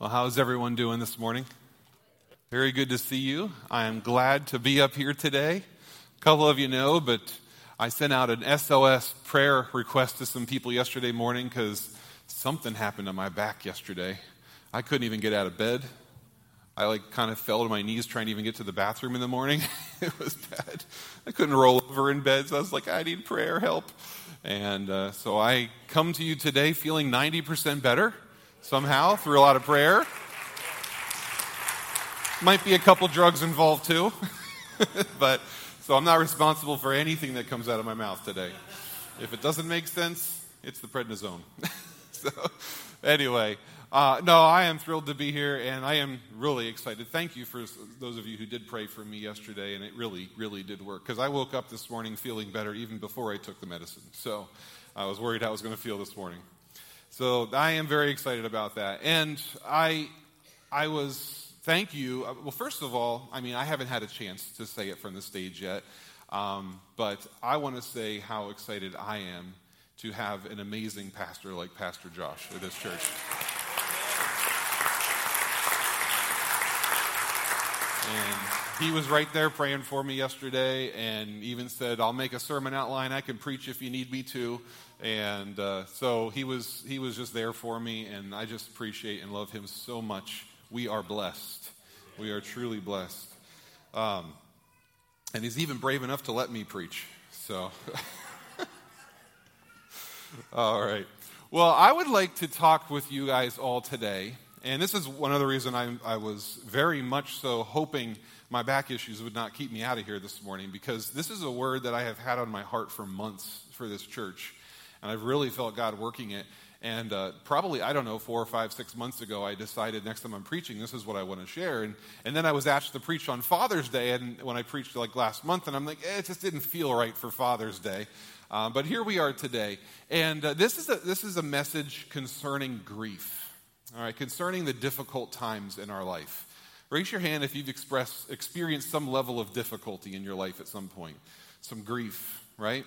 Well, how's everyone doing this morning? Very good to see you. I am glad to be up here today. A couple of you know, but I sent out an SOS prayer request to some people yesterday morning because something happened to my back yesterday. I couldn't even get out of bed. I like kind of fell to my knees trying to even get to the bathroom in the morning. it was bad. I couldn't roll over in bed, so I was like, I need prayer help. And uh, so I come to you today feeling 90% better somehow through a lot of prayer. Might be a couple drugs involved too. but so I'm not responsible for anything that comes out of my mouth today. If it doesn't make sense, it's the prednisone. so anyway, uh, no, I am thrilled to be here, and I am really excited. Thank you for those of you who did pray for me yesterday, and it really, really did work. Because I woke up this morning feeling better even before I took the medicine. So I was worried how I was going to feel this morning. So I am very excited about that. And I, I was, thank you. Uh, well, first of all, I mean, I haven't had a chance to say it from the stage yet, um, but I want to say how excited I am to have an amazing pastor like Pastor Josh at this church. And he was right there praying for me yesterday and even said, I'll make a sermon outline. I can preach if you need me to. And uh, so he was, he was just there for me, and I just appreciate and love him so much. We are blessed. We are truly blessed. Um, and he's even brave enough to let me preach. So, all right. Well, I would like to talk with you guys all today. And this is one other reason I, I was very much so hoping my back issues would not keep me out of here this morning because this is a word that I have had on my heart for months for this church and I've really felt God working it. And uh, probably, I don't know, four or five, six months ago, I decided next time I'm preaching, this is what I want to share. And, and then I was asked to preach on Father's Day, and when I preached like last month, and I'm like, eh, it just didn't feel right for Father's Day. Uh, but here we are today. And uh, this, is a, this is a message concerning grief, all right, concerning the difficult times in our life. Raise your hand if you've expressed, experienced some level of difficulty in your life at some point, some grief, right?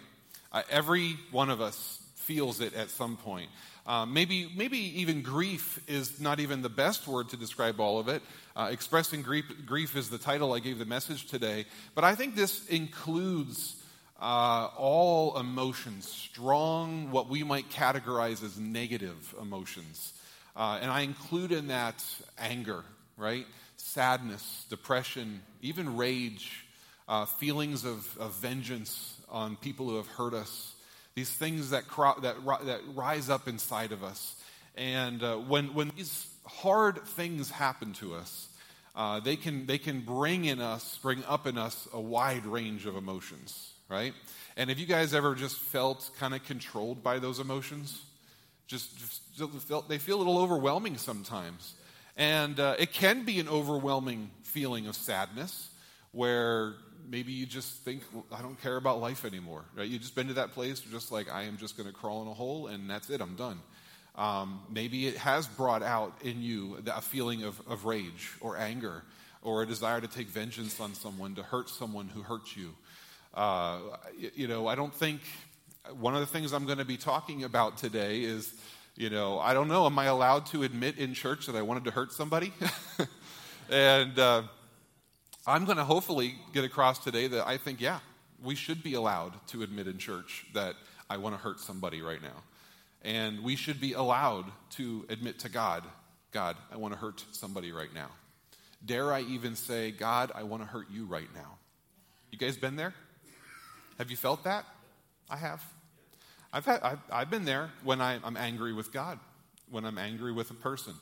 Every one of us feels it at some point. Uh, maybe, maybe even grief is not even the best word to describe all of it. Uh, expressing grief, grief is the title I gave the message today. But I think this includes uh, all emotions, strong, what we might categorize as negative emotions. Uh, and I include in that anger, right? Sadness, depression, even rage, uh, feelings of, of vengeance on people who have hurt us these things that, that, that rise up inside of us. And uh, when, when these hard things happen to us, uh, they, can, they can bring in us, bring up in us a wide range of emotions, right? And have you guys ever just felt kind of controlled by those emotions? Just, just felt, they feel a little overwhelming sometimes. And uh, it can be an overwhelming feeling of sadness where maybe you just think, I don't care about life anymore. Right? You've just been to that place just like, I am just going to crawl in a hole and that's it, I'm done. Um, maybe it has brought out in you a feeling of, of rage or anger or a desire to take vengeance on someone, to hurt someone who hurt you. Uh, you know, I don't think one of the things I'm going to be talking about today is, you know, I don't know, am I allowed to admit in church that I wanted to hurt somebody? and, uh, I'm going to hopefully get across today that I think, yeah, we should be allowed to admit in church that I want to hurt somebody right now. And we should be allowed to admit to God, God, I want to hurt somebody right now. Dare I even say, God, I want to hurt you right now? You guys been there? Have you felt that? I have. I've, had, I've, I've been there when I, I'm angry with God, when I'm angry with a person,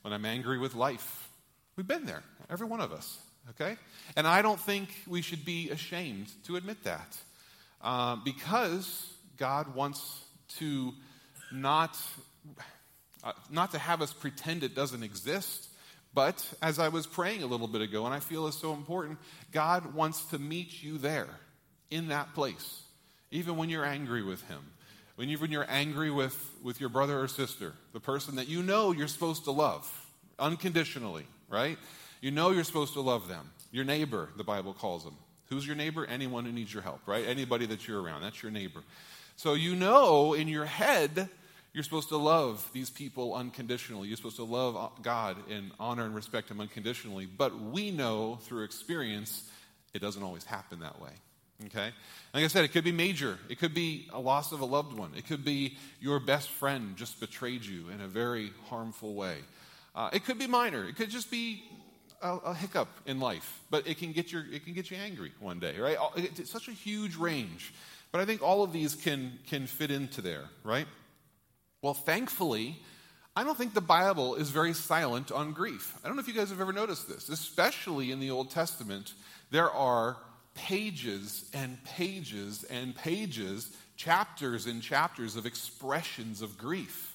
when I'm angry with life. We've been there, every one of us. Okay? And I don't think we should be ashamed to admit that. Uh, because God wants to not, uh, not to have us pretend it doesn't exist, but as I was praying a little bit ago, and I feel is so important, God wants to meet you there, in that place, even when you're angry with Him. When, you, when you're angry with, with your brother or sister, the person that you know you're supposed to love unconditionally, right? You know you're supposed to love them. Your neighbor, the Bible calls them. Who's your neighbor? Anyone who needs your help, right? Anybody that you're around. That's your neighbor. So you know in your head You're supposed to love these people unconditionally. You're supposed to love God and honor and respect Him unconditionally. But we know through experience it doesn't always happen that way. Okay? Like I said, it could be major. It could be a loss of a loved one. It could be your best friend just betrayed you in a very harmful way. Uh, it could be minor. It could just be a, a, hiccup in life, but it can get your it can get you angry one day, right? It's such a huge range. But I think all of these can can fit into there, right? Well, thankfully, I don't think the Bible is very silent on grief. I don't know if you guys have ever noticed this, especially in the Old Testament. There are pages and pages and pages, chapters and chapters of expressions of grief.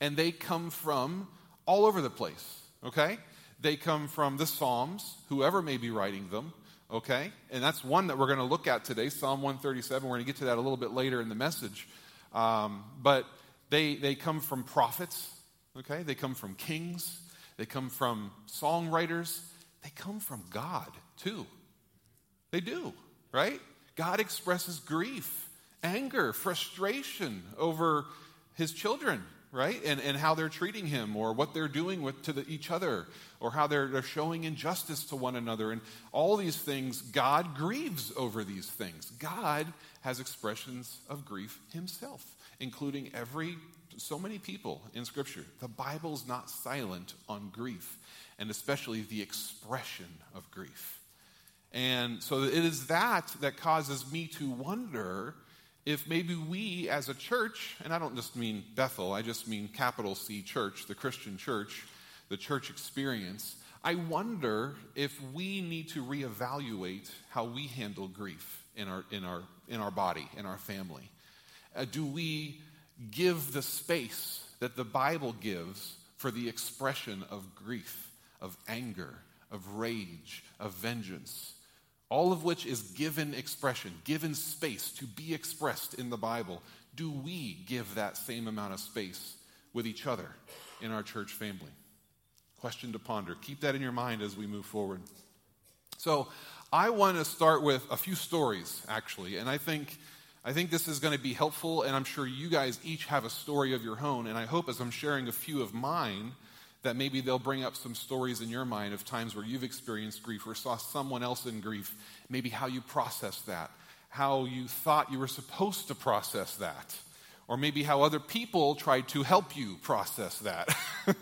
And they come from all over the place, okay? They come from the Psalms, whoever may be writing them, okay? And that's one that we're going to look at today, Psalm 137. We're going to get to that a little bit later in the message. Um, but they, they come from prophets, okay? They come from kings. They come from songwriters. They come from God, too. They do, right? God expresses grief, anger, frustration over his children, right? And, and how they're treating him or what they're doing with, to the, each other or how they're, they're showing injustice to one another. And all these things, God grieves over these things. God has expressions of grief himself including every so many people in Scripture. The Bible's not silent on grief, and especially the expression of grief. And so it is that that causes me to wonder if maybe we as a church, and I don't just mean Bethel, I just mean capital C church, the Christian church, the church experience, I wonder if we need to reevaluate how we handle grief in our, in our, in our body, in our family. Uh, do we give the space that the Bible gives for the expression of grief, of anger, of rage, of vengeance? All of which is given expression, given space to be expressed in the Bible. Do we give that same amount of space with each other in our church family? Question to ponder. Keep that in your mind as we move forward. So, I want to start with a few stories, actually, and I think I think this is going to be helpful, and I'm sure you guys each have a story of your own. And I hope as I'm sharing a few of mine, that maybe they'll bring up some stories in your mind of times where you've experienced grief or saw someone else in grief, maybe how you processed that, how you thought you were supposed to process that or maybe how other people tried to help you process that.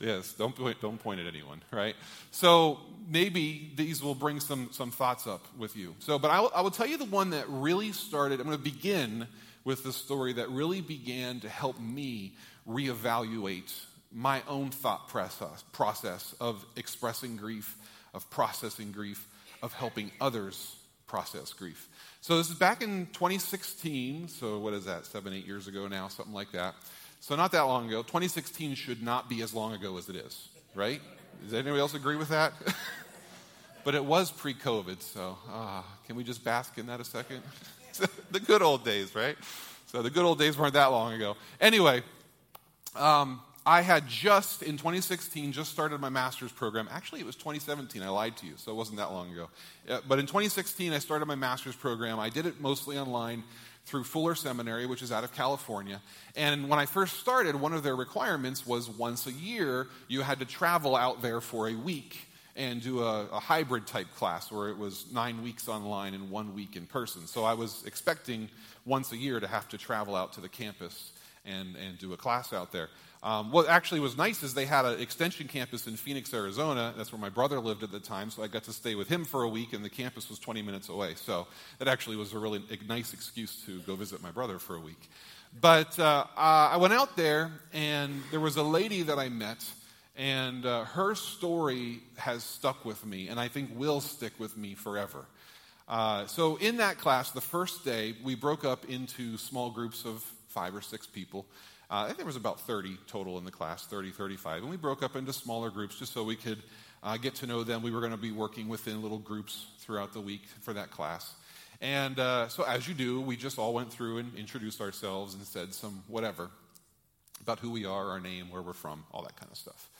yes, don't point, don't point at anyone, right? So maybe these will bring some, some thoughts up with you. So, but I will, I will tell you the one that really started, I'm going to begin with the story that really began to help me reevaluate my own thought process, process of expressing grief, of processing grief, of helping others process grief. So this is back in 2016. So what is that? Seven, eight years ago now, something like that. So not that long ago. 2016 should not be as long ago as it is, right? Does anybody else agree with that? but it was pre-COVID, so uh, can we just bask in that a second? the good old days, right? So the good old days weren't that long ago. Anyway, um, I had just, in 2016, just started my master's program. Actually, it was 2017. I lied to you, so it wasn't that long ago. Uh, but in 2016, I started my master's program. I did it mostly online through Fuller Seminary, which is out of California. And when I first started, one of their requirements was once a year, you had to travel out there for a week and do a, a, hybrid type class where it was nine weeks online and one week in person. So I was expecting once a year to have to travel out to the campus and, and do a class out there. Um, what actually was nice is they had an extension campus in Phoenix, Arizona. That's where my brother lived at the time, so I got to stay with him for a week, and the campus was 20 minutes away. So that actually was a really nice excuse to go visit my brother for a week. But uh, I went out there, and there was a lady that I met, and uh, her story has stuck with me, and I think will stick with me forever. Uh, so, in that class, the first day, we broke up into small groups of five or six people. Uh, I think there was about 30 total in the class, 30, 35. And we broke up into smaller groups just so we could uh, get to know them. We were going to be working within little groups throughout the week for that class. And uh, so, as you do, we just all went through and introduced ourselves and said some whatever about who we are, our name, where we're from, all that kind of stuff.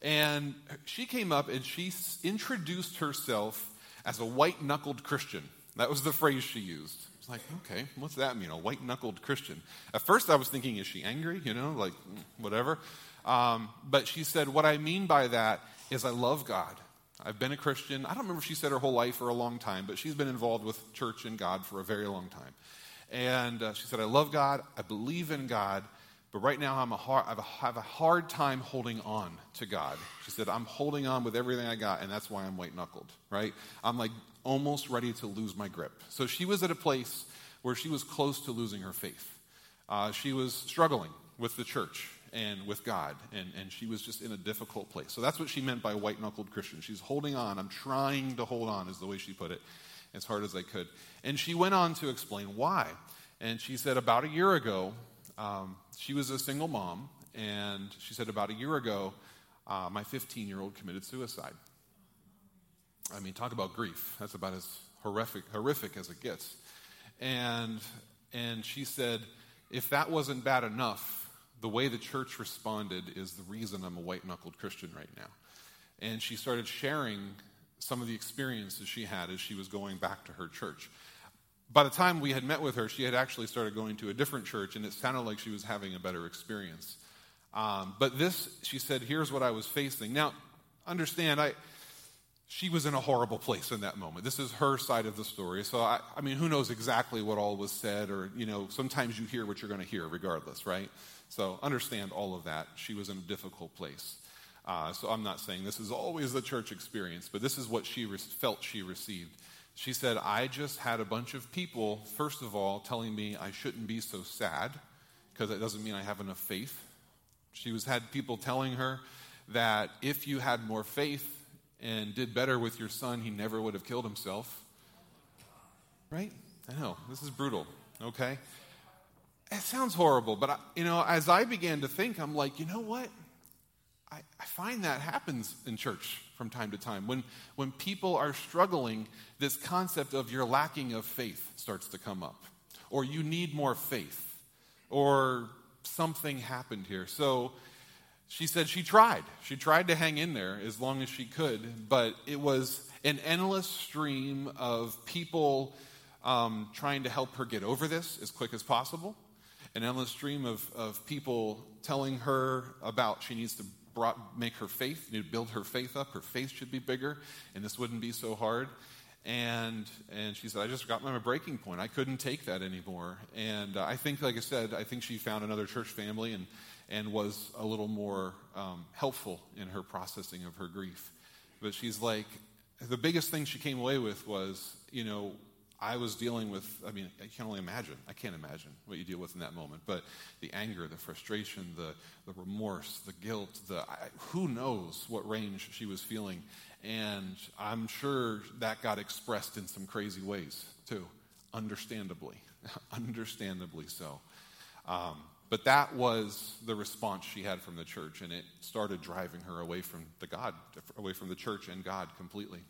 And she came up and she introduced herself as a white knuckled Christian. That was the phrase she used. It's like, okay, what's that mean? A white knuckled Christian. At first, I was thinking, is she angry? You know, like mm, whatever. Um, but she said, what I mean by that is I love God. I've been a Christian. I don't remember if she said her whole life or a long time, but she's been involved with church and God for a very long time. And uh, she said, I love God. I believe in God. But right now, I'm a hard, I have a hard time holding on to God. She said, I'm holding on with everything I got, and that's why I'm white knuckled, right? I'm like almost ready to lose my grip. So she was at a place where she was close to losing her faith. Uh, she was struggling with the church and with God, and, and she was just in a difficult place. So that's what she meant by white knuckled Christian. She's holding on. I'm trying to hold on, is the way she put it, as hard as I could. And she went on to explain why. And she said, about a year ago, um, she was a single mom, and she said, about a year ago, uh, my 15 year old committed suicide. I mean, talk about grief. That's about as horrific, horrific as it gets. And, and she said, if that wasn't bad enough, the way the church responded is the reason I'm a white knuckled Christian right now. And she started sharing some of the experiences she had as she was going back to her church. By the time we had met with her, she had actually started going to a different church, and it sounded like she was having a better experience. Um, but this, she said, here's what I was facing. Now, understand, I, she was in a horrible place in that moment. This is her side of the story. So, I, I, mean, who knows exactly what all was said, or, you know, sometimes you hear what you're going to hear regardless, right? So, understand all of that. She was in a difficult place. Uh, so, I'm not saying this is always the church experience, but this is what she re- felt she received. She said, I just had a bunch of people, first of all, telling me I shouldn't be so sad because that doesn't mean I have enough faith. She was had people telling her that if you had more faith, and did better with your son, he never would have killed himself. Right? I know. This is brutal. Okay? It sounds horrible, but I, you know, as I began to think, I'm like, you know what? I, I find that happens in church from time to time. When, when people are struggling, this concept of your lacking of faith starts to come up, or you need more faith, or something happened here. So she said she tried. She tried to hang in there as long as she could, but it was an endless stream of people um, trying to help her get over this as quick as possible, an endless stream of, of people telling her about she needs to brought, make her faith, need to build her faith up. Her faith should be bigger, and this wouldn't be so hard. And, and she said, I just got my breaking point. I couldn't take that anymore. And uh, I think, like I said, I think she found another church family and and was a little more um, helpful in her processing of her grief. But she's like, the biggest thing she came away with was, you know, I was dealing with, I mean, I can only imagine. I can't imagine what you deal with in that moment. But the anger, the frustration, the, the remorse, the guilt, the, I, who knows what range she was feeling. And I'm sure that got expressed in some crazy ways, too. Understandably. Understandably so. Um, but that was the response she had from the church, and it started driving her away from the God, away from the church and God completely.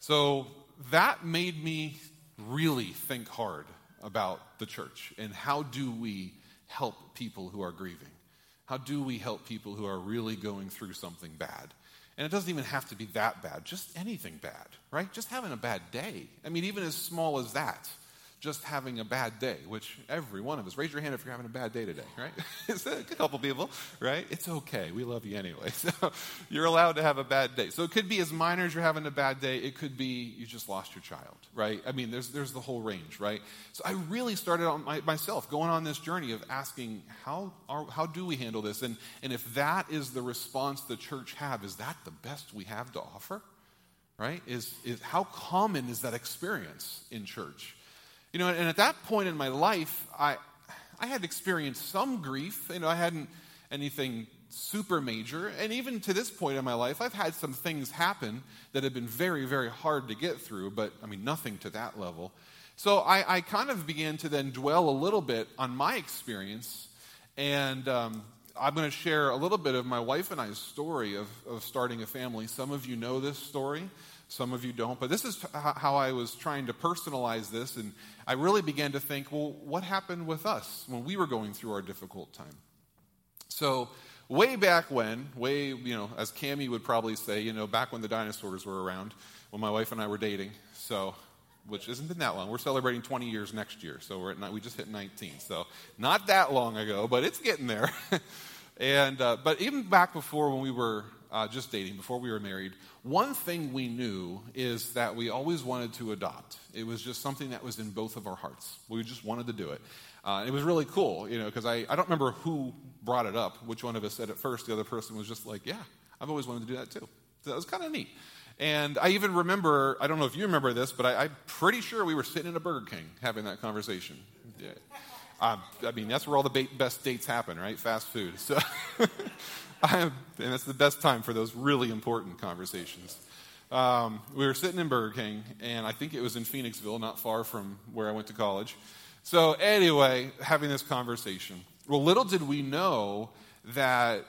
So that made me really think hard about the church and how do we help people who are grieving? How do we help people who are really going through something bad? And it doesn't even have to be that bad, just anything bad, right? Just having a bad day. I mean, even as small as that just having a bad day, which every one of us, raise your hand if you're having a bad day today, right? it's a couple people, right? It's okay. We love you anyway. So you're allowed to have a bad day. So it could be as minor as you're having a bad day. It could be you just lost your child, right? I mean, there's, there's the whole range, right? So I really started on my, myself going on this journey of asking, how, are, how do we handle this? And, and if that is the response the church have, is that the best we have to offer? Right? Is, is how common is that experience in church? You know, and at that point in my life, I, I had experienced some grief. You know, I hadn't anything super major. And even to this point in my life, I've had some things happen that have been very, very hard to get through, but I mean, nothing to that level. So I, I kind of began to then dwell a little bit on my experience. And um, I'm going to share a little bit of my wife and I's story of, of starting a family. Some of you know this story. Some of you don't, but this is how I was trying to personalize this, and I really began to think, well, what happened with us when we were going through our difficult time? So, way back when, way, you know, as Cami would probably say, you know, back when the dinosaurs were around, when my wife and I were dating. So, which isn't been that long. We're celebrating 20 years next year, so we're at, we just hit 19. So not that long ago, but it's getting there. and uh, but even back before when we were uh, just dating, before we were married, one thing we knew is that we always wanted to adopt. It was just something that was in both of our hearts. We just wanted to do it. Uh, it was really cool, you know, because I, I don't remember who brought it up, which one of us said it first. The other person was just like, yeah, I've always wanted to do that too. So that was kind of neat. And I even remember, I don't know if you remember this, but I, am pretty sure we were sitting in a Burger King having that conversation. Yeah. Uh, I mean, that's where all the best dates happen, right? Fast food. So, and that's the best time for those really important conversations. Um, we were sitting in Burger King, and I think it was in Phoenixville, not far from where I went to college. So, anyway, having this conversation. Well, little did we know that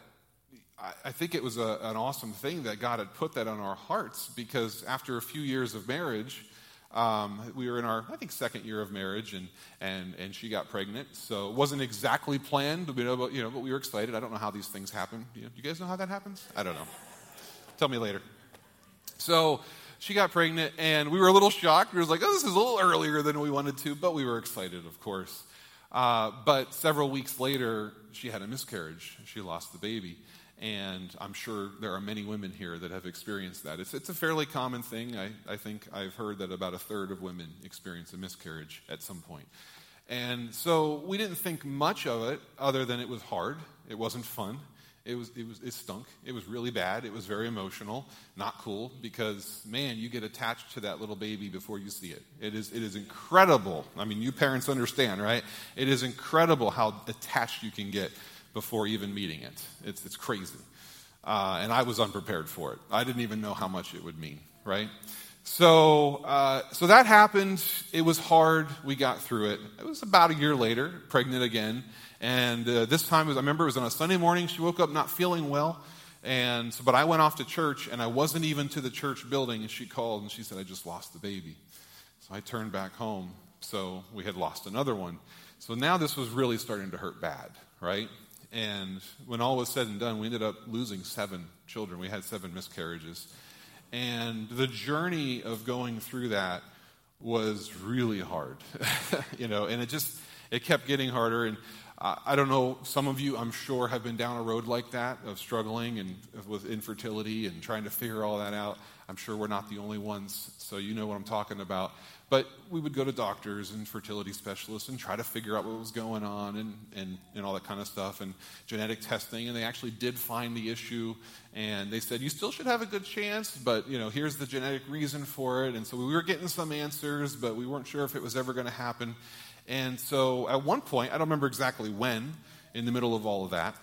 I think it was a, an awesome thing that God had put that on our hearts because after a few years of marriage, um, we were in our, I think, second year of marriage, and, and, and she got pregnant. So it wasn't exactly planned, you know, but, you know, but we were excited. I don't know how these things happen. You, know, you guys know how that happens? I don't know. Tell me later. So she got pregnant, and we were a little shocked. We were like, oh, this is a little earlier than we wanted to, but we were excited, of course. Uh, but several weeks later, she had a miscarriage. She lost the baby. And I'm sure there are many women here that have experienced that. It's, it's a fairly common thing. I, I think I've heard that about a third of women experience a miscarriage at some point. And so we didn't think much of it other than it was hard. It wasn't fun. It was, it was it stunk. It was really bad. It was very emotional, not cool because man, you get attached to that little baby before you see it. It is it is incredible. I mean, you parents understand, right? It is incredible how attached you can get before even meeting it. It's, it's crazy. Uh, and I was unprepared for it. I didn't even know how much it would mean, right? So, uh, so that happened. It was hard. We got through it. It was about a year later, pregnant again. And uh, this time, was, I remember it was on a Sunday morning. She woke up not feeling well. And but I went off to church, and I wasn't even to the church building. And she called, and she said, I just lost the baby. So I turned back home. So we had lost another one. So now this was really starting to hurt bad, right? And when all was said and done, we ended up losing seven children. We had seven miscarriages. And the journey of going through that was really hard, you know, and it just, it kept getting harder. And I don't know, some of you, I'm sure, have been down a road like that of struggling and with infertility and trying to figure all that out. I'm sure we're not the only ones, so you know what I'm talking about. But we would go to doctors and fertility specialists and try to figure out what was going on and, and, and all that kind of stuff and genetic testing. And they actually did find the issue. And they said, you still should have a good chance, but, you know, here's the genetic reason for it. And so we were getting some answers, but we weren't sure if it was ever going to happen. And so at one point, I don't remember exactly when, in the middle of all of that,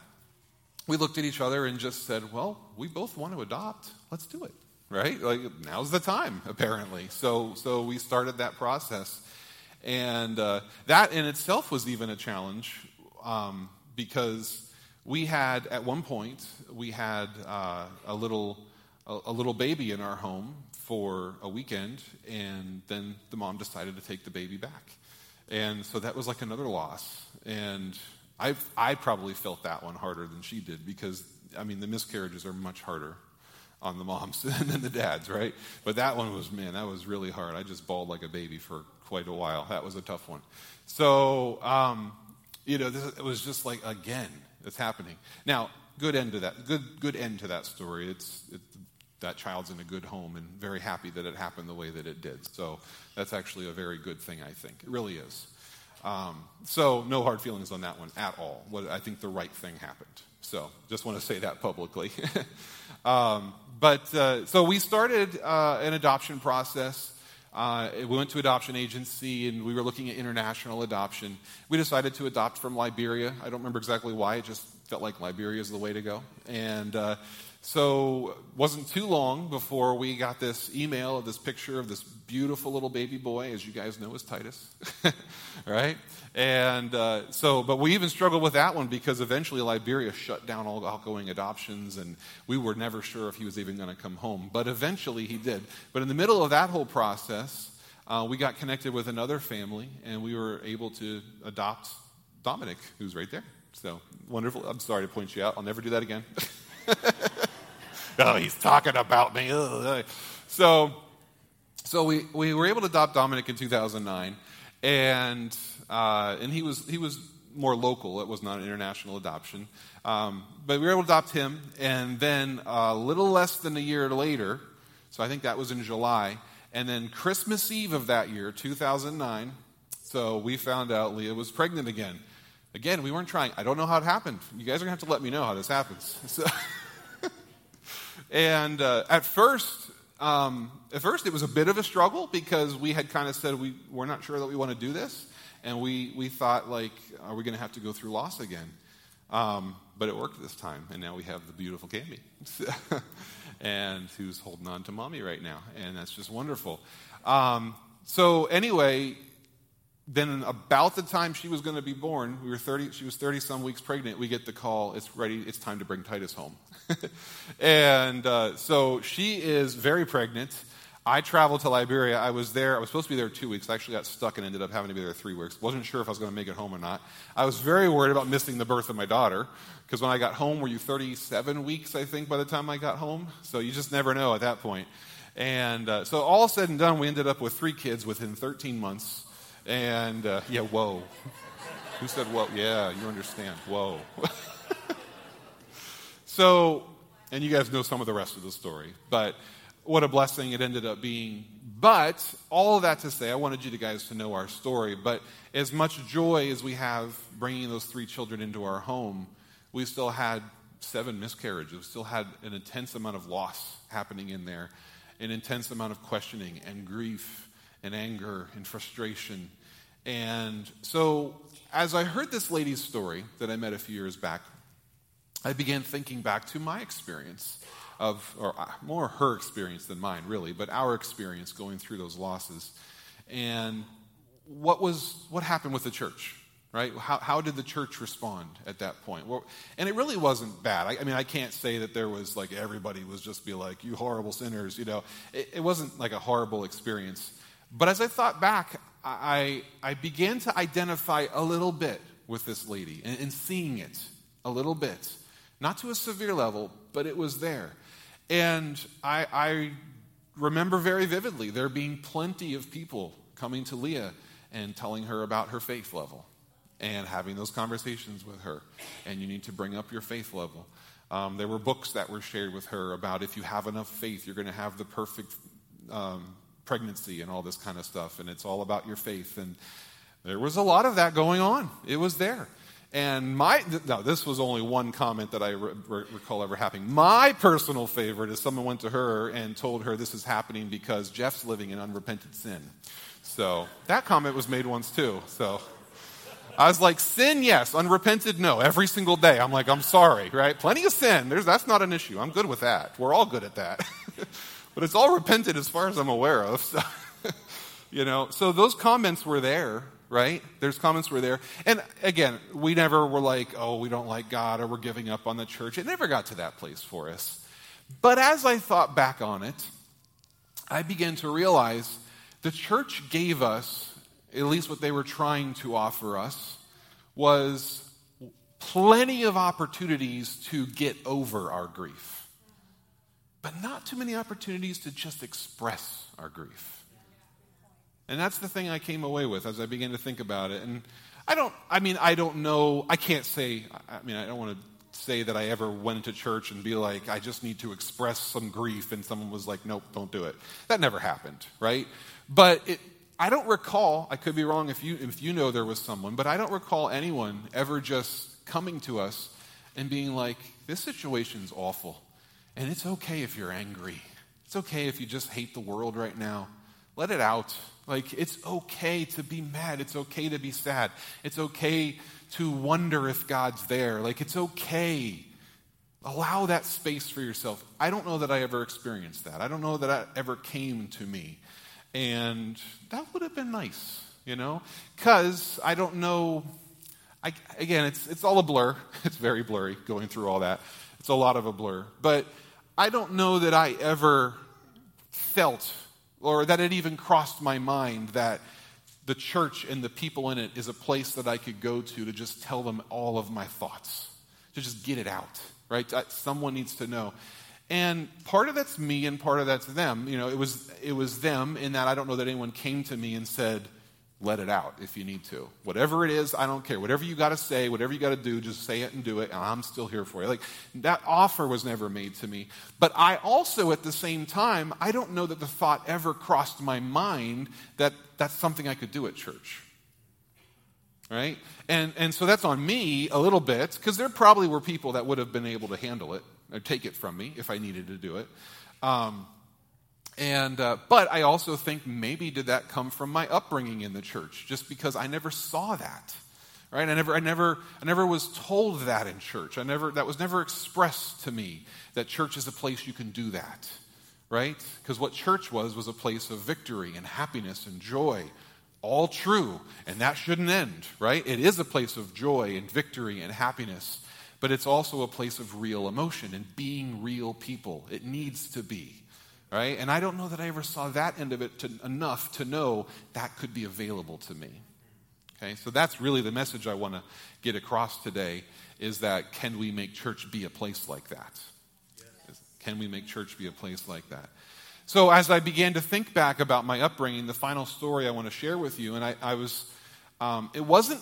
we looked at each other and just said, well, we both want to adopt. Let's do it right? Like now's the time, apparently. So so we started that process, and uh, that in itself was even a challenge um, because we had at one point we had uh, a little a, a little baby in our home for a weekend, and then the mom decided to take the baby back, and so that was like another loss, and. I I probably felt that one harder than she did because I mean the miscarriages are much harder on the moms than the dads, right? But that one was, man, that was really hard. I just bawled like a baby for quite a while. That was a tough one. So, um, you know, this, it was just like, again, it's happening. Now, good end to that. Good, good end to that story. It's, it, that child's in a good home and very happy that it happened the way that it did. So that's actually a very good thing, I think. It really is. Um, so no hard feelings on that one at all. What, I think the right thing happened. So just want to say that publicly. um, but uh, so we started uh, an adoption process. Uh, we went to adoption agency and we were looking at international adoption. We decided to adopt from Liberia. I don't remember exactly why. It just felt like Liberia is the way to go. And uh, so wasn't too long before we got this email of this picture of this beautiful little baby boy, as you guys know is Titus, right? And uh, so, but we even struggled with that one because eventually Liberia shut down all outgoing adoptions, and we were never sure if he was even going to come home. But eventually he did. But in the middle of that whole process, uh, we got connected with another family, and we were able to adopt Dominic, who's right there. So wonderful. I'm sorry to point you out. I'll never do that again. oh, he's talking about me. So, So we, we were able to adopt Dominic in 2009, and, uh, and he, was, he was more local. It was not an international adoption. Um, but we were able to adopt him, and then a little less than a year later, so I think that was in July, and then Christmas Eve of that year, 2009, so we found out Leah was pregnant again. Again, we weren't trying. I don't know how it happened. You guys are going to have to let me know how this happens. So and uh, at first, um, at first it was a bit of a struggle because we had kind of said we, we're not sure that we want to do this. And we, we thought, like, are we going to have to go through loss again? Um, but it worked this time, and now we have the beautiful Cami, and who's holding on to mommy right now, and that's just wonderful. Um, so anyway, then about the time she was going to be born, we were 30, she was 30 some weeks pregnant, we get the call, it's ready, it's time to bring Titus home. and uh, so she is very pregnant. I traveled to Liberia. I was there. I was supposed to be there two weeks. I actually got stuck and ended up having to be there three weeks. Wasn't sure if I was going to make it home or not. I was very worried about missing the birth of my daughter because when I got home, were you 37 weeks, I think, by the time I got home? So you just never know at that point. And uh, so all said and done, we ended up with three kids within 13 months. And uh, yeah, whoa. Who said whoa? Yeah, you understand. Whoa. so, and you guys know some of the rest of the story. But what a blessing it ended up being. But all of that to say, I wanted you guys to know our story. But as much joy as we have bringing those three children into our home, we still had seven miscarriages. We still had an intense amount of loss happening in there, an intense amount of questioning and grief and anger and frustration. And so, as I heard this lady's story that I met a few years back, I began thinking back to my experience of, or uh, more her experience than mine, really, but our experience going through those losses. And what was, what happened with the church? right? How, how did the church respond at that point? Well, and it really wasn't bad. I, I, mean, I can't say that there was like everybody was just be like, you horrible sinners, you know. It, it wasn't like a horrible experience. But as I thought back, I, I began to identify a little bit with this lady and, and seeing it a little bit. Not to a severe level, but it was there. And I, I remember very vividly there being plenty of people coming to Leah and telling her about her faith level and having those conversations with her. And you need to bring up your faith level. Um, there were books that were shared with her about if you have enough faith, you're going to have the perfect um, pregnancy and all this kind of stuff. And it's all about your faith. And there was a lot of that going on. It was there. And my, no, this was only one comment that I re- recall ever happening. My personal favorite is someone went to her and told her this is happening because Jeff's living in unrepented sin. So that comment was made once too. So I was like, sin, yes. Unrepented, no. Every single day. I'm like, I'm sorry, right? Plenty of sin. There's, that's not an issue. I'm good with that. We're all good at that. but it's all repented as far as I'm aware of. So, you know, so those comments were there, right? There's comments were there. And again, we never were like, oh, we don't like God or we're giving up on the church. It never got to that place for us. But as I thought back on it, I began to realize the church gave us at least what they were trying to offer us, was plenty of opportunities to get over our grief, but not too many opportunities to just express our grief. And that's the thing I came away with as I began to think about it. And I don't, I mean, I don't know, I can't say, I mean, I don't want to say that I ever went to church and be like, I just need to express some grief, and someone was like, nope, don't do it. That never happened, right? But it, I don't recall, I could be wrong if you, if you know there was someone, but I don't recall anyone ever just coming to us and being like, this situation's awful. And it's okay if you're angry. It's okay if you just hate the world right now. Let it out. Like, it's okay to be mad. It's okay to be sad. It's okay to wonder if God's there. Like, it's okay. Allow that space for yourself. I don't know that I ever experienced that. I don't know that that ever came to me. And that would have been nice, you know? Because I don't know. I, again, it's, it's all a blur. It's very blurry going through all that. It's a lot of a blur. But I don't know that I ever felt or that it even crossed my mind that the church and the people in it is a place that I could go to to just tell them all of my thoughts, to just get it out, right? Someone needs to know. And part of that's me and part of that's them. You know, it was, it was them in that I don't know that anyone came to me and said, let it out if you need to. Whatever it is, I don't care. Whatever you got to say, whatever you got to do, just say it and do it, and I'm still here for you. Like, that offer was never made to me. But I also, at the same time, I don't know that the thought ever crossed my mind that that's something I could do at church. Right? And, and so that's on me a little bit, because there probably were people that would have been able to handle it or take it from me if I needed to do it. Um, and, uh, but I also think maybe did that come from my upbringing in the church, just because I never saw that, right? I never, I never, I never was told that in church. I never, that was never expressed to me that church is a place you can do that, right? Because what church was was a place of victory and happiness and joy, all true, and that shouldn't end, right? It is a place of joy and victory and happiness, but it's also a place of real emotion and being real people. It needs to be right? And I don't know that I ever saw that end of it to, enough to know that could be available to me. Okay, so that's really the message I want to get across today is that can we make church be a place like that? Yes. Can we make church be a place like that? So as I began to think back about my upbringing, the final story I want to share with you, and I, I was, um, it wasn't,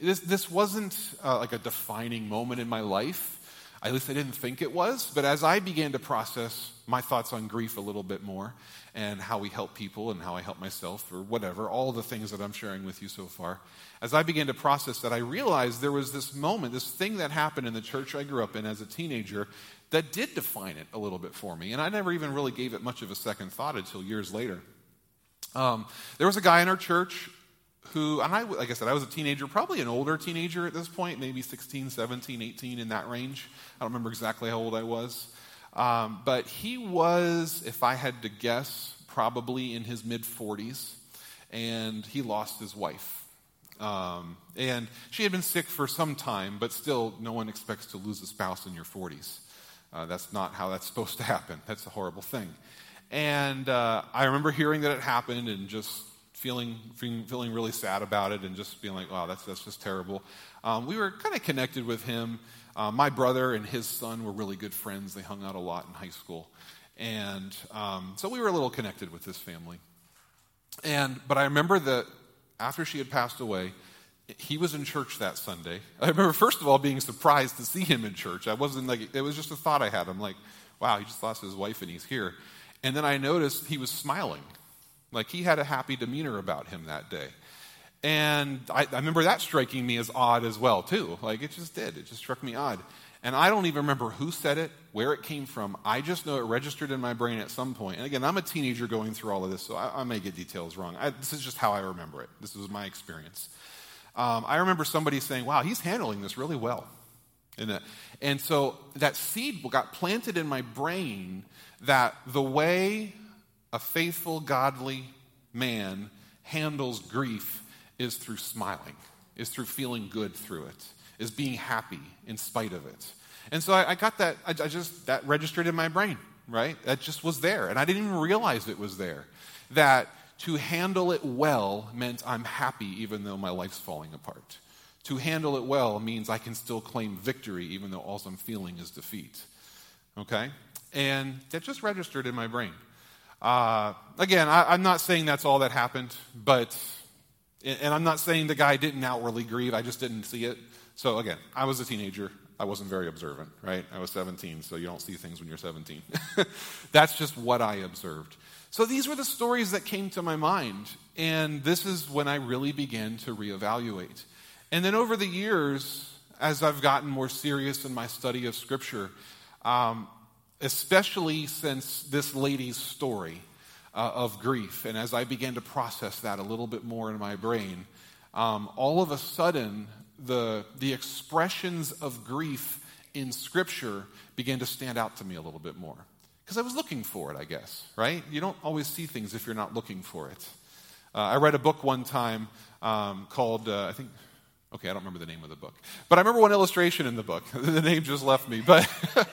this, this wasn't uh, like a defining moment in my life. At least I didn't think it was. But as I began to process my thoughts on grief a little bit more and how we help people and how I help myself or whatever, all the things that I'm sharing with you so far, as I began to process that, I realized there was this moment, this thing that happened in the church I grew up in as a teenager that did define it a little bit for me. And I never even really gave it much of a second thought until years later. Um, there was a guy in our church who, and I, like I said, I was a teenager, probably an older teenager at this point, maybe 16, 17, 18 in that range. I don't remember exactly how old I was. Um, but he was, if I had to guess, probably in his mid 40s, and he lost his wife. Um, and she had been sick for some time, but still, no one expects to lose a spouse in your 40s. Uh, that's not how that's supposed to happen. That's a horrible thing. And uh, I remember hearing that it happened and just feeling, feeling, feeling really sad about it and just being like, wow, that's, that's just terrible. Um, we were kind of connected with him. Uh, my brother and his son were really good friends. They hung out a lot in high school. And um, so we were a little connected with this family. And, but I remember that after she had passed away, he was in church that Sunday. I remember, first of all, being surprised to see him in church. I wasn't like, it was just a thought I had. I'm like, wow, he just lost his wife and he's here. And then I noticed he was smiling. Like he had a happy demeanor about him that day. And I, I, remember that striking me as odd as well, too. Like it just did. It just struck me odd. And I don't even remember who said it, where it came from. I just know it registered in my brain at some point. And again, I'm a teenager going through all of this, so I, I may get details wrong. I, this is just how I remember it. This was my experience. Um, I remember somebody saying, wow, he's handling this really well. And, and so that seed got planted in my brain that the way a faithful, godly man handles grief is through smiling, is through feeling good through it, is being happy in spite of it. And so I, I got that, I, I, just, that registered in my brain, right? That just was there. And I didn't even realize it was there. That to handle it well meant I'm happy even though my life's falling apart. To handle it well means I can still claim victory even though all I'm feeling is defeat. Okay? And that just registered in my brain. Uh, again, I, I'm not saying that's all that happened, but, and I'm not saying the guy didn't outwardly grieve, I just didn't see it. So again, I was a teenager. I wasn't very observant, right? I was 17, so you don't see things when you're 17. That's just what I observed. So these were the stories that came to my mind, and this is when I really began to reevaluate. And then over the years, as I've gotten more serious in my study of Scripture, um, especially since this lady's story uh, of grief. And as I began to process that a little bit more in my brain, um, all of a sudden, the, the expressions of grief in Scripture began to stand out to me a little bit more. Because I was looking for it, I guess, right? You don't always see things if you're not looking for it. Uh, I read a book one time um, called, uh, I think, okay, I don't remember the name of the book. But I remember one illustration in the book. the name just left me. But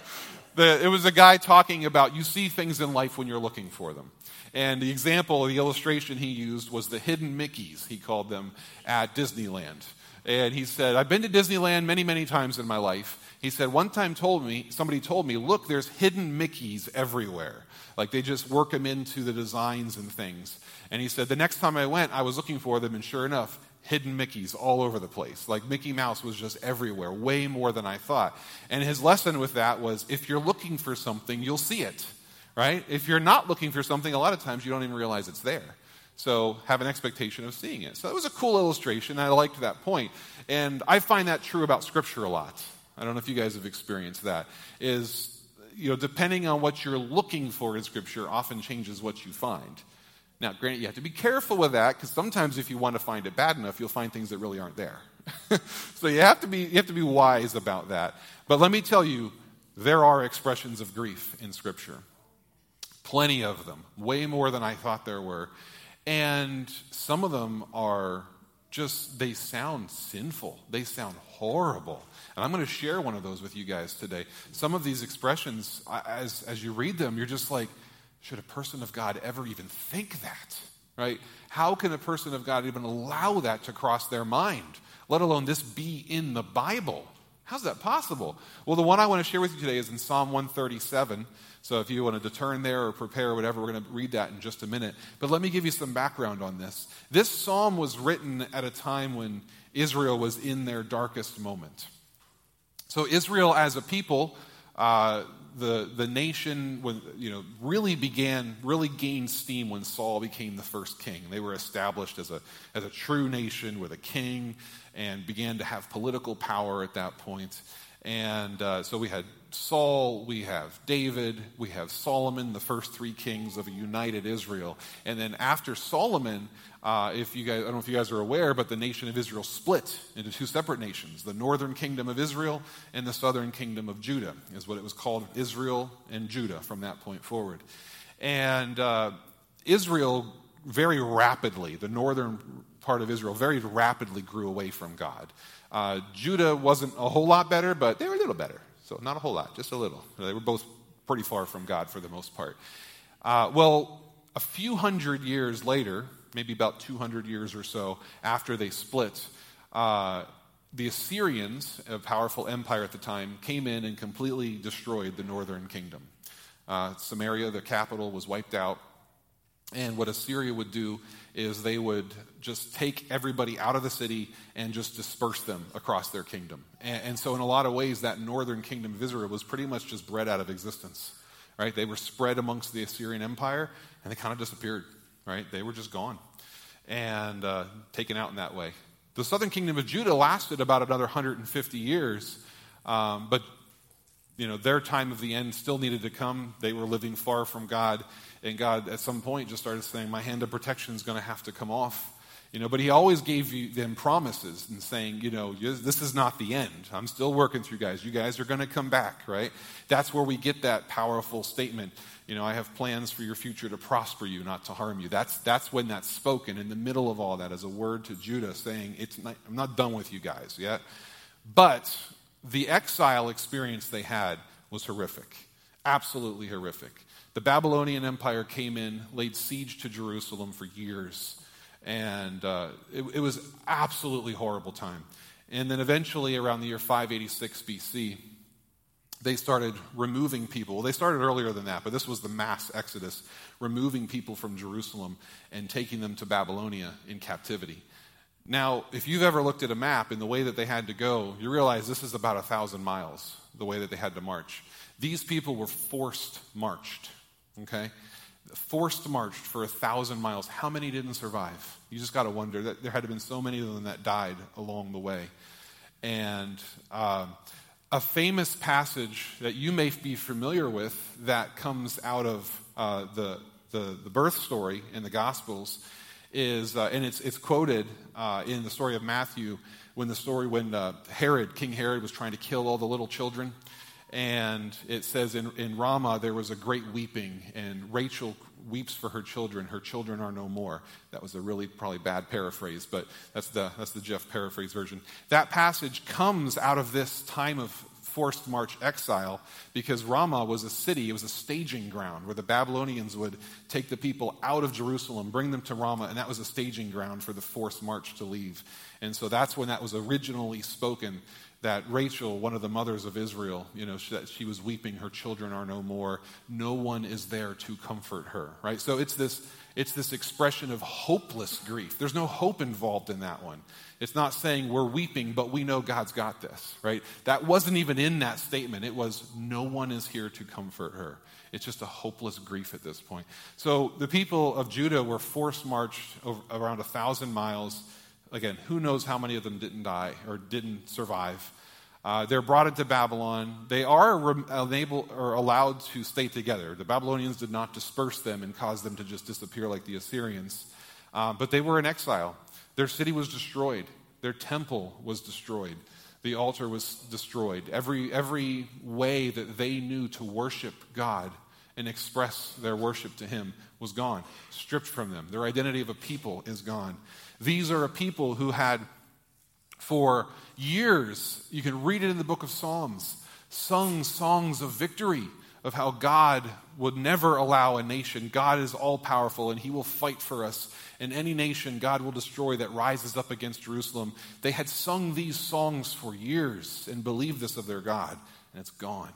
The, it was a guy talking about you see things in life when you're looking for them. And the example, the illustration he used was the hidden Mickeys, he called them, at Disneyland. And he said, I've been to Disneyland many, many times in my life. He said, one time told me, somebody told me, look, there's hidden Mickeys everywhere. Like they just work them into the designs and things. And he said, the next time I went, I was looking for them, and sure enough, hidden Mickeys all over the place. Like Mickey Mouse was just everywhere, way more than I thought. And his lesson with that was if you're looking for something, you'll see it, right? If you're not looking for something, a lot of times you don't even realize it's there. So have an expectation of seeing it. So that was a cool illustration. I liked that point. And I find that true about Scripture a lot. I don't know if you guys have experienced that. Is, you know, depending on what you're looking for in Scripture often changes what you find. Now, granted, you have to be careful with that because sometimes if you want to find it bad enough, you'll find things that really aren't there. so you have, to be, you have to be wise about that. But let me tell you, there are expressions of grief in Scripture. Plenty of them, way more than I thought there were. And some of them are just, they sound sinful. They sound horrible. And I'm going to share one of those with you guys today. Some of these expressions, as, as you read them, you're just like, should a person of God ever even think that? Right? How can a person of God even allow that to cross their mind, let alone this be in the Bible? How's that possible? Well, the one I want to share with you today is in Psalm 137. So if you wanted to turn there or prepare or whatever, we're going to read that in just a minute. But let me give you some background on this. This psalm was written at a time when Israel was in their darkest moment. So Israel as a people, uh, the, the nation when, you know, really began, really gained steam when Saul became the first king. They were established as a, as a true nation with a king and began to have political power at that point. And uh, so we had Saul, we have David, we have Solomon, the first three kings of a united Israel. And then after Solomon, uh, if you guys, I don't know if you guys are aware, but the nation of Israel split into two separate nations the northern kingdom of Israel and the southern kingdom of Judah, is what it was called Israel and Judah from that point forward. And uh, Israel very rapidly, the northern part of Israel, very rapidly grew away from God. Uh, Judah wasn't a whole lot better, but they were a little better. So, not a whole lot, just a little. They were both pretty far from God for the most part. Uh, well, a few hundred years later, maybe about 200 years or so after they split, uh, the Assyrians, a powerful empire at the time, came in and completely destroyed the northern kingdom. Uh, Samaria, the capital, was wiped out. And what Assyria would do is they would just take everybody out of the city and just disperse them across their kingdom. And, and, so, in a lot of ways, that northern kingdom of Israel was pretty much just bred out of existence. Right? They were spread amongst the Assyrian Empire, and they kind of disappeared right? They were just gone and uh, taken out in that way. The southern kingdom of Judah lasted about another 150 years, um, but you know their time of the end still needed to come. They were living far from God, and God at some point just started saying, "My hand of protection is going to have to come off." You know, but he always gave you them promises and saying, you know, this is not the end. I'm still working through guys. You guys are going to come back, right? That's where we get that powerful statement you know, I have plans for your future to prosper you, not to harm you. That's, that's when that's spoken in the middle of all that as a word to Judah saying, it's not, I'm not done with you guys yet. But the exile experience they had was horrific, absolutely horrific. The Babylonian Empire came in, laid siege to Jerusalem for years, and uh, it, it was absolutely horrible time. And then eventually, around the year 586 BC, they started removing people. Well, they started earlier than that, but this was the mass exodus, removing people from Jerusalem and taking them to Babylonia in captivity. Now, if you've ever looked at a map in the way that they had to go, you realize this is about a thousand miles, the way that they had to march. These people were forced marched, okay? Forced marched for a thousand miles. How many didn't survive? You just got to wonder that there had to have been so many of them that died along the way. And uh, a famous passage that you may be familiar with that comes out of uh, the, the, the, birth story in the Gospels is, uh, and it's, it's quoted uh, in the story of Matthew when the story when uh, Herod, King Herod, was trying to kill all the little children. And it says in, in Ramah there was a great weeping, and Rachel weeps for her children. Her children are no more. That was a really probably bad paraphrase, but that's the, that's the Jeff paraphrase version. That passage comes out of this time of forced march exile because Ramah was a city, it was a staging ground where the Babylonians would take the people out of Jerusalem, bring them to Ramah, and that was a staging ground for the forced march to leave. And so that's when that was originally spoken that Rachel, one of the mothers of Israel, you know, she, she was weeping, her children are no more. No one is there to comfort her, right? So it's this, it's this expression of hopeless grief. There's no hope involved in that one. It's not saying we're weeping, but we know God's got this, right? That wasn't even in that statement. It was no one is here to comfort her. It's just a hopeless grief at this point. So the people of Judah were forced marched over, around a thousand miles. Again, who knows how many of them didn't die or didn't survive? Uh, they're brought into Babylon. They are re- unable or allowed to stay together. The Babylonians did not disperse them and cause them to just disappear like the Assyrians, uh, but they were in exile. Their city was destroyed. Their temple was destroyed. The altar was destroyed. Every, every way that they knew to worship God and express their worship to Him was gone, stripped from them. Their identity of a people is gone. These are a people who had for years, you can read it in the book of Psalms, sung songs of victory of how God would never allow a nation. God is all powerful and he will fight for us. And any nation God will destroy that rises up against Jerusalem. They had sung these songs for years and believed this of their God, and it's gone.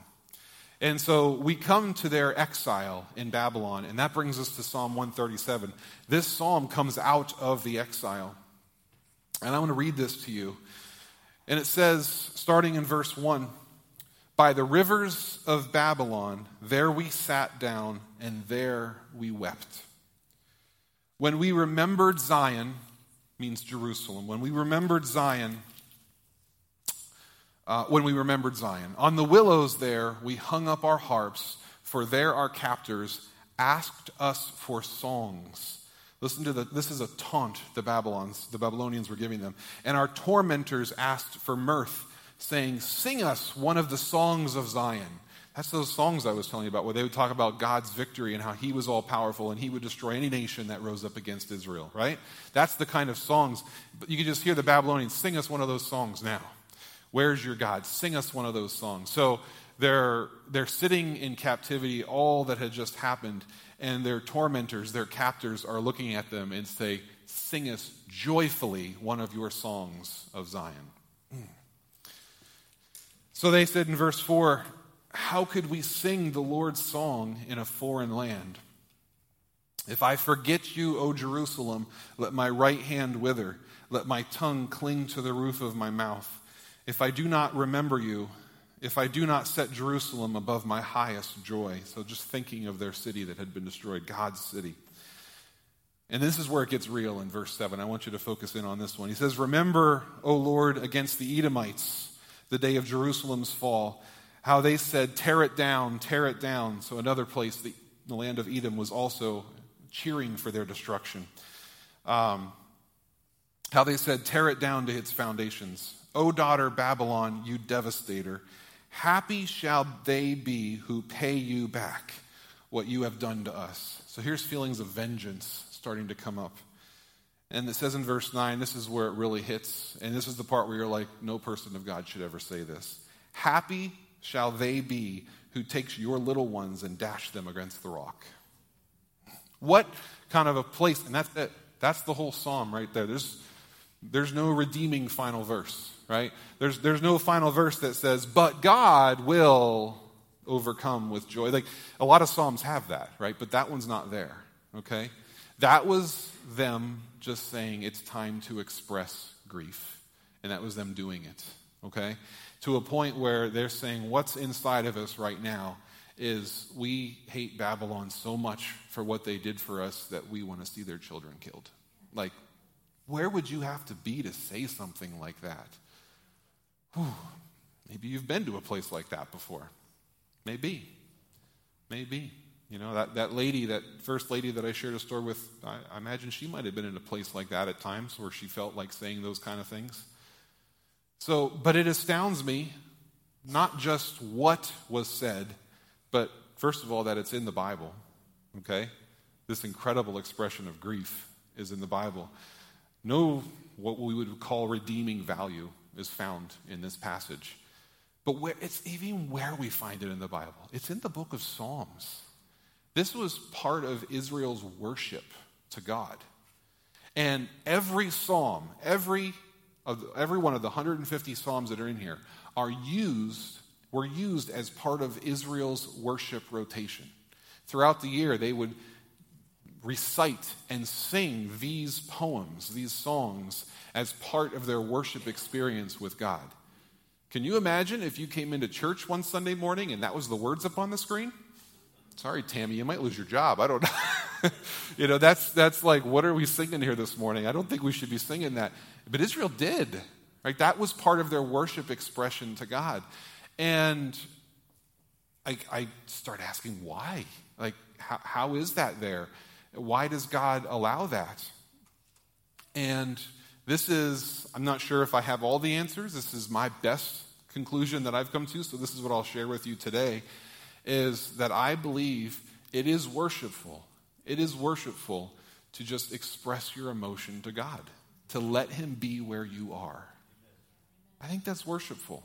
And so we come to their exile in Babylon, and that brings us to Psalm 137. This psalm comes out of the exile. And I want to read this to you. And it says, starting in verse 1 By the rivers of Babylon, there we sat down, and there we wept. When we remembered Zion, means Jerusalem, when we remembered Zion, uh, when we remembered Zion. On the willows there, we hung up our harps, for there our captors asked us for songs. Listen to the, this is a taunt the Babylons, the Babylonians were giving them. And our tormentors asked for mirth, saying, Sing us one of the songs of Zion. That's those songs I was telling you about, where they would talk about God's victory and how he was all powerful and he would destroy any nation that rose up against Israel, right? That's the kind of songs. You can just hear the Babylonians sing us one of those songs now. Where's your God? Sing us one of those songs. So they're, they're sitting in captivity, all that had just happened, and their tormentors, their captors, are looking at them and say, Sing us joyfully one of your songs of Zion. So they said in verse 4, How could we sing the Lord's song in a foreign land? If I forget you, O Jerusalem, let my right hand wither, let my tongue cling to the roof of my mouth. If I do not remember you, if I do not set Jerusalem above my highest joy. So just thinking of their city that had been destroyed, God's city. And this is where it gets real in verse 7. I want you to focus in on this one. He says, Remember, O Lord, against the Edomites, the day of Jerusalem's fall, how they said, Tear it down, tear it down. So another place, the, the land of Edom, was also cheering for their destruction. Um, how they said, Tear it down to its foundations. O daughter Babylon, you devastator. Happy shall they be who pay you back what you have done to us. So here's feelings of vengeance starting to come up. And it says in verse 9, this is where it really hits. And this is the part where you're like, no person of God should ever say this. Happy shall they be who takes your little ones and dash them against the rock. What kind of a place? And that's it. That's the whole psalm right there. There's, there's no redeeming final verse right? There's, there's no final verse that says, but God will overcome with joy. Like a lot of Psalms have that, right? But that one's not there, okay? That was them just saying it's time to express grief. And that was them doing it, okay? To a point where they're saying what's inside of us right now is we hate Babylon so much for what they did for us that we want to see their children killed. Like, where would you have to be to say something like that? Whew, maybe you've been to a place like that before. Maybe. Maybe. You know, that, that lady, that first lady that I shared a story with, I, I imagine she might have been in a place like that at times where she felt like saying those kind of things. So, but it astounds me not just what was said, but first of all, that it's in the Bible. Okay? This incredible expression of grief is in the Bible. No, what we would call redeeming value is found in this passage. But where, it's even where we find it in the Bible. It's in the book of Psalms. This was part of Israel's worship to God. And every psalm, every, of, every one of the 150 psalms that are in here are used, were used as part of Israel's worship rotation. Throughout the year, they would recite and sing these poems, these songs, as part of their worship experience with God. Can you imagine if you came into church one Sunday morning and that was the words up on the screen? Sorry, Tammy, you might lose your job. I don't know. you know, that's, that's like, what are we singing here this morning? I don't think we should be singing that. But Israel did, right? That was part of their worship expression to God. And I, I start asking why? Like, how, how is that there? Why does God allow that? And this is, I'm not sure if I have all the answers. This is my best conclusion that I've come to, so this is what I'll share with you today is that I believe it is worshipful. It is worshipful to just express your emotion to God, to let Him be where you are. I think that's worshipful.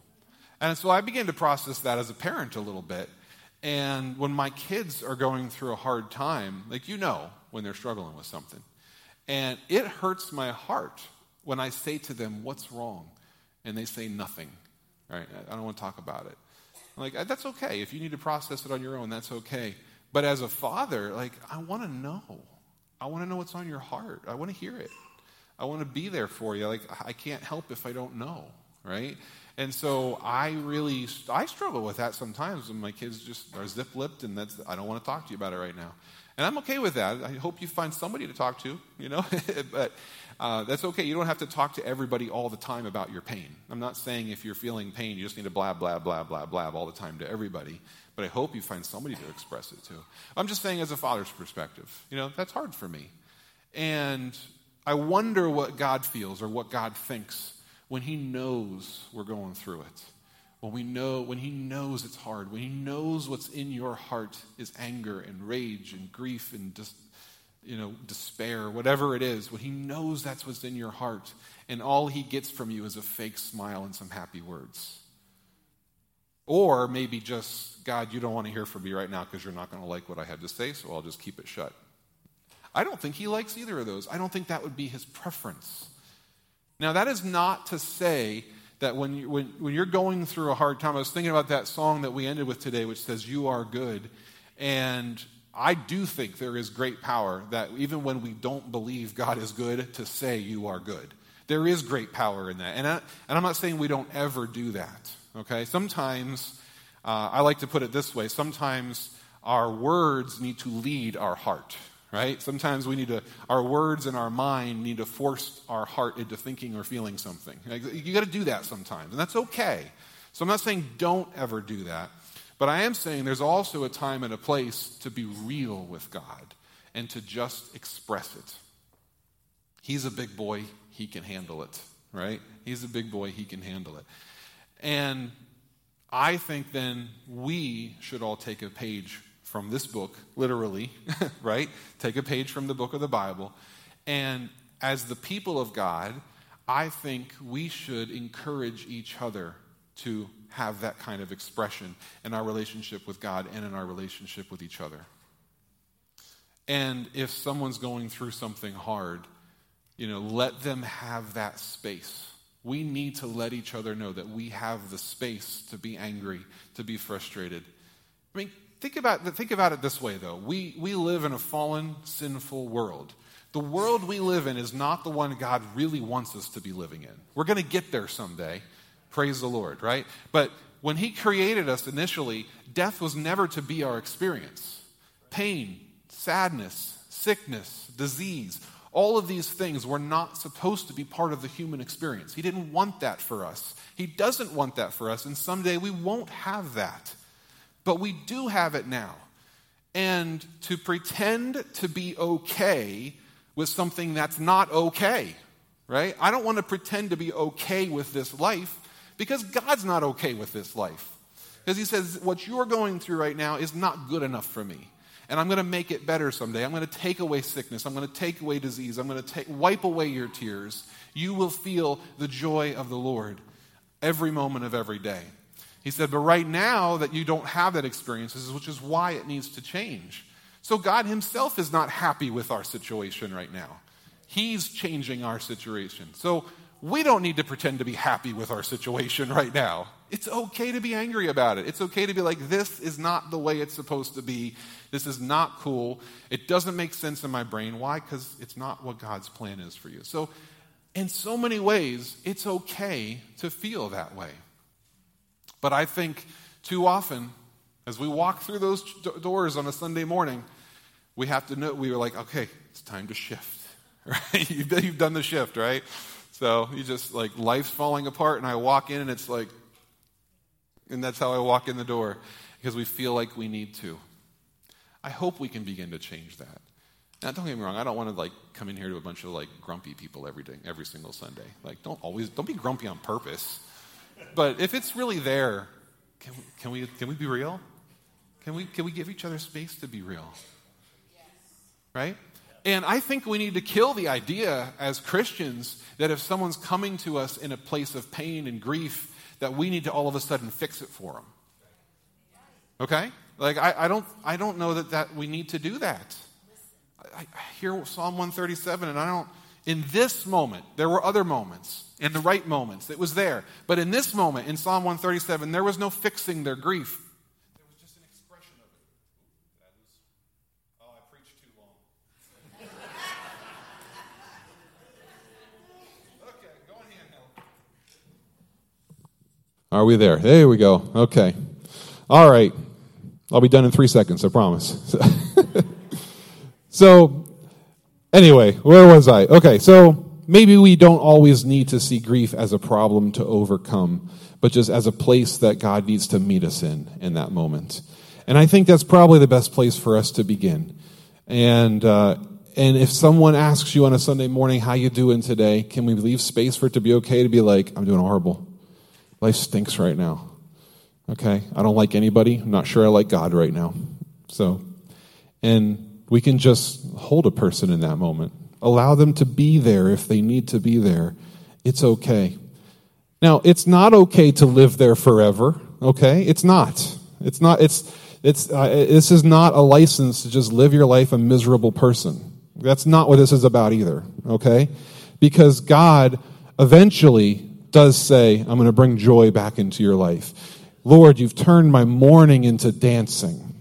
And so I began to process that as a parent a little bit. And when my kids are going through a hard time, like you know when they're struggling with something, and it hurts my heart when I say to them, What's wrong? And they say nothing. Right? I don't want to talk about it. Like, uh, that's okay. If you need to process it on your own, that's okay. But as a father, like, I want to know. I want to know what's on your heart. I want to hear it. I want to be there for you. Like, I can't help if I don't know, right? And so I really, I struggle with that sometimes when my kids just are zip-lipped and that's, I don't want to talk to you about it right now. And I'm okay with that. I hope you find somebody to talk to, you know. but uh, that's okay. You don't have to talk to everybody all the time about your pain. I'm not saying if you're feeling pain, you just need to blab, blab, blab, blab, blab all the time to everybody. But I hope you find somebody to express it to. I'm just saying, as a father's perspective, you know, that's hard for me. And I wonder what God feels or what God thinks when He knows we're going through it when we know when he knows it's hard when he knows what's in your heart is anger and rage and grief and just you know despair whatever it is when he knows that's what's in your heart and all he gets from you is a fake smile and some happy words. Or maybe just god you don't want to hear from me right now because you're not going to like what i have to say so i'll just keep it shut. I don't think he likes either of those. I don't think that would be his preference now that is not to say that when, you, when, when you're going through a hard time, I was thinking about that song that we ended with today, which says, You are good. And I do think there is great power that even when we don't believe God is good, to say, You are good. There is great power in that. And, I, and I'm not saying we don't ever do that, okay? Sometimes, uh, I like to put it this way sometimes our words need to lead our heart, right? Sometimes we need to, our words and our mind need to force our heart into thinking or feeling something. You got to do that sometimes, and that's okay. So I'm not saying don't ever do that, but I am saying there's also a time and a place to be real with God and to just express it. He's a big boy, he can handle it, right? He's a big boy, he can handle it. And I think then we should all take a page from this book, literally, right? Take a page from the book of the Bible. And as the people of God, I think we should encourage each other to have that kind of expression in our relationship with God and in our relationship with each other. And if someone's going through something hard, you know, let them have that space. We need to let each other know that we have the space to be angry, to be frustrated. I mean, Think about, think about it this way, though. We, we live in a fallen, sinful world. The world we live in is not the one God really wants us to be living in. We're going to get there someday. Praise the Lord, right? But when He created us initially, death was never to be our experience. Pain, sadness, sickness, disease, all of these things were not supposed to be part of the human experience. He didn't want that for us. He doesn't want that for us, and someday we won't have that. But we do have it now. And to pretend to be okay with something that's not okay, right? I don't want to pretend to be okay with this life because God's not okay with this life. Because He says, what you're going through right now is not good enough for me. And I'm going to make it better someday. I'm going to take away sickness. I'm going to take away disease. I'm going to take, wipe away your tears. You will feel the joy of the Lord every moment of every day. He said, But right now that you don't have that experience, which is why it needs to change. So God Himself is not happy with our situation right now. He's changing our situation. So we don't need to pretend to be happy with our situation right now. It's okay to be angry about it. It's okay to be like, this is not the way it's supposed to be. This is not cool. It doesn't make sense in my brain. Why? Because it's not what God's plan is for you. So, in so many ways, it's okay to feel that way. But I think too often, as we walk through those doors on a Sunday morning, we have to know, we were like, okay, it's time to shift, right? You've done the shift, right? So you just like, life's falling apart, and I walk in, and it's like, and that's how I walk in the door, because we feel like we need to. I hope we can begin to change that. Now, don't get me wrong. I don't want to like come in here to a bunch of like grumpy people every day, every single Sunday. Like, don't always don't be grumpy on purpose. But if it's really there, can we, can we, can we be real? Can we, can we give each other space to be real? Right? And I think we need to kill the idea as Christians that if someone's coming to us in a place of pain and grief, that we need to all of a sudden fix it for them. Okay? Like, I, I don't, I don't know that, that we need to do that. I, I hear Psalm 137, and I don't, in this moment, there were other moments, in the right moments, it was there. But in this moment, in Psalm 137, there was no fixing their grief. There was just an expression of it. Oh, I preached too long. okay, go ahead now. Are we there? There we go. Okay. All right. I'll be done in three seconds, I promise. so, anyway, where was I? Okay, so maybe we don't always need to see grief as a problem to overcome, but just as a place that God needs to meet us in in that moment. And I think that's probably the best place for us to begin. And uh, and if someone asks you on a Sunday morning how you doing today, can we leave space for it to be okay to be like, I'm doing horrible. Life stinks right now. Okay? I don't like anybody. I'm not sure I like God right now. So, and we can just hold a person in that moment. Allow them to be there if they need to be there. It's okay. Now, it's not okay to live there forever. Okay? It's not. It's not, it's, it's, uh, this is not a license to just live your life a miserable person. That's not what this is about either. Okay? Because God eventually does say, I'm going to bring joy back into your life. Lord, you've turned my mourning into dancing.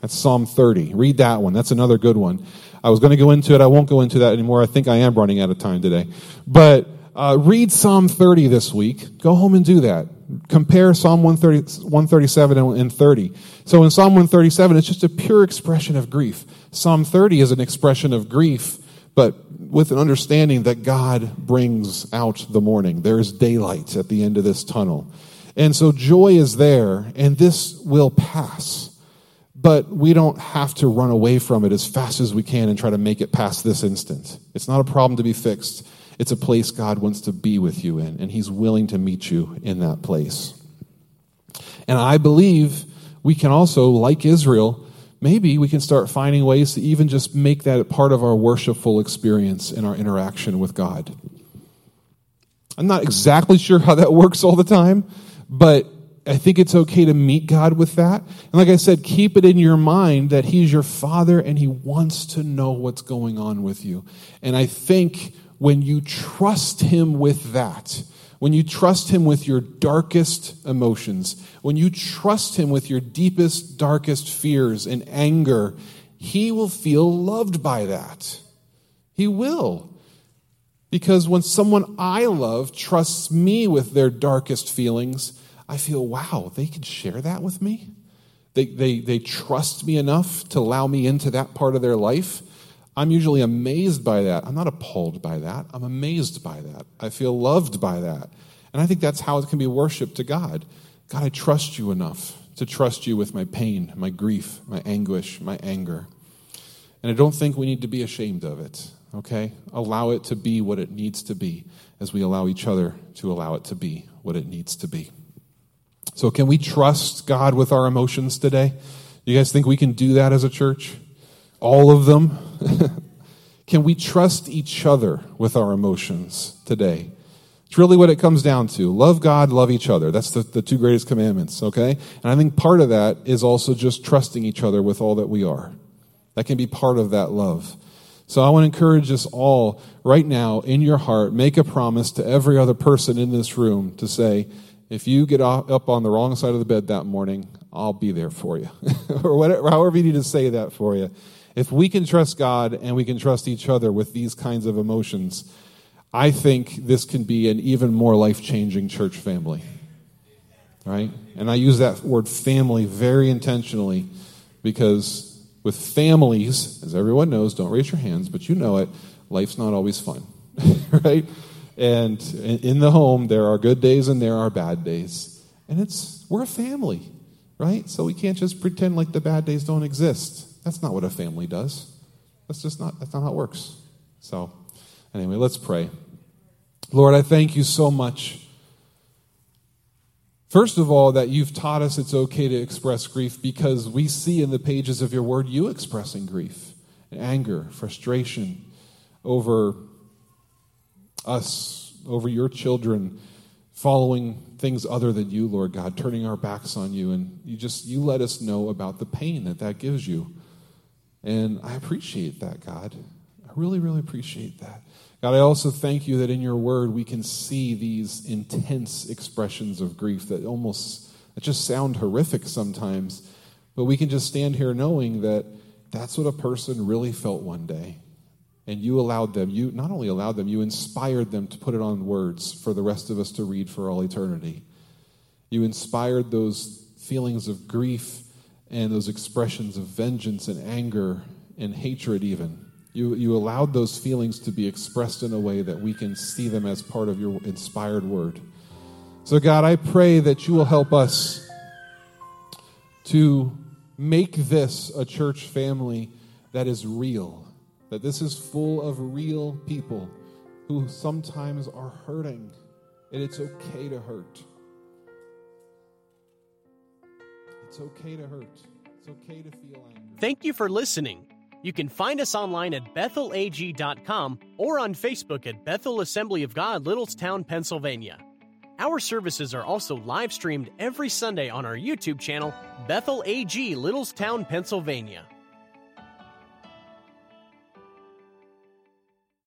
That's Psalm 30. Read that one. That's another good one. I was going to go into it. I won't go into that anymore. I think I am running out of time today. But uh, read Psalm 30 this week. Go home and do that. Compare Psalm 130, 137 and 30. So in Psalm 137, it's just a pure expression of grief. Psalm 30 is an expression of grief, but with an understanding that God brings out the morning. There is daylight at the end of this tunnel. And so joy is there, and this will pass. But we don't have to run away from it as fast as we can and try to make it past this instant. It's not a problem to be fixed. It's a place God wants to be with you in, and He's willing to meet you in that place. And I believe we can also, like Israel, maybe we can start finding ways to even just make that part of our worshipful experience in our interaction with God. I'm not exactly sure how that works all the time, but I think it's okay to meet God with that. And like I said, keep it in your mind that He's your Father and He wants to know what's going on with you. And I think when you trust Him with that, when you trust Him with your darkest emotions, when you trust Him with your deepest, darkest fears and anger, He will feel loved by that. He will. Because when someone I love trusts me with their darkest feelings, I feel, wow, they can share that with me. They, they, they trust me enough to allow me into that part of their life. I'm usually amazed by that. I'm not appalled by that. I'm amazed by that. I feel loved by that. And I think that's how it can be worship to God. God, I trust you enough to trust you with my pain, my grief, my anguish, my anger. And I don't think we need to be ashamed of it, okay? Allow it to be what it needs to be as we allow each other to allow it to be what it needs to be. So, can we trust God with our emotions today? You guys think we can do that as a church? All of them? can we trust each other with our emotions today? It's really what it comes down to. Love God, love each other. That's the, the two greatest commandments, okay? And I think part of that is also just trusting each other with all that we are. That can be part of that love. So I want to encourage us all right now in your heart, make a promise to every other person in this room to say, if you get up on the wrong side of the bed that morning, I'll be there for you. or whatever, however you need to say that for you. If we can trust God and we can trust each other with these kinds of emotions, I think this can be an even more life changing church family. Right? And I use that word family very intentionally because with families, as everyone knows, don't raise your hands, but you know it, life's not always fun. right? And in the home, there are good days and there are bad days. And it's, we're a family, right? So we can't just pretend like the bad days don't exist. That's not what a family does. That's just not, that's not how it works. So, anyway, let's pray. Lord, I thank you so much. First of all, that you've taught us it's okay to express grief because we see in the pages of your word you expressing grief, anger, frustration over us, over your children, following things other than you, Lord God, turning our backs on you. And you just, you let us know about the pain that that gives you. And I appreciate that, God. I really, really appreciate that. God, I also thank you that in your word we can see these intense expressions of grief that almost that just sound horrific sometimes, but we can just stand here knowing that that's what a person really felt one day. And you allowed them, you not only allowed them, you inspired them to put it on words for the rest of us to read for all eternity. You inspired those feelings of grief and those expressions of vengeance and anger and hatred, even. You, you allowed those feelings to be expressed in a way that we can see them as part of your inspired word. So, God, I pray that you will help us to make this a church family that is real, that this is full of real people who sometimes are hurting, and it's okay to hurt. It's okay to hurt. It's okay to feel angry. Thank you for listening. You can find us online at bethelag.com or on Facebook at Bethel Assembly of God, Littlestown, Pennsylvania. Our services are also live streamed every Sunday on our YouTube channel, Bethel AG, Littlestown, Pennsylvania.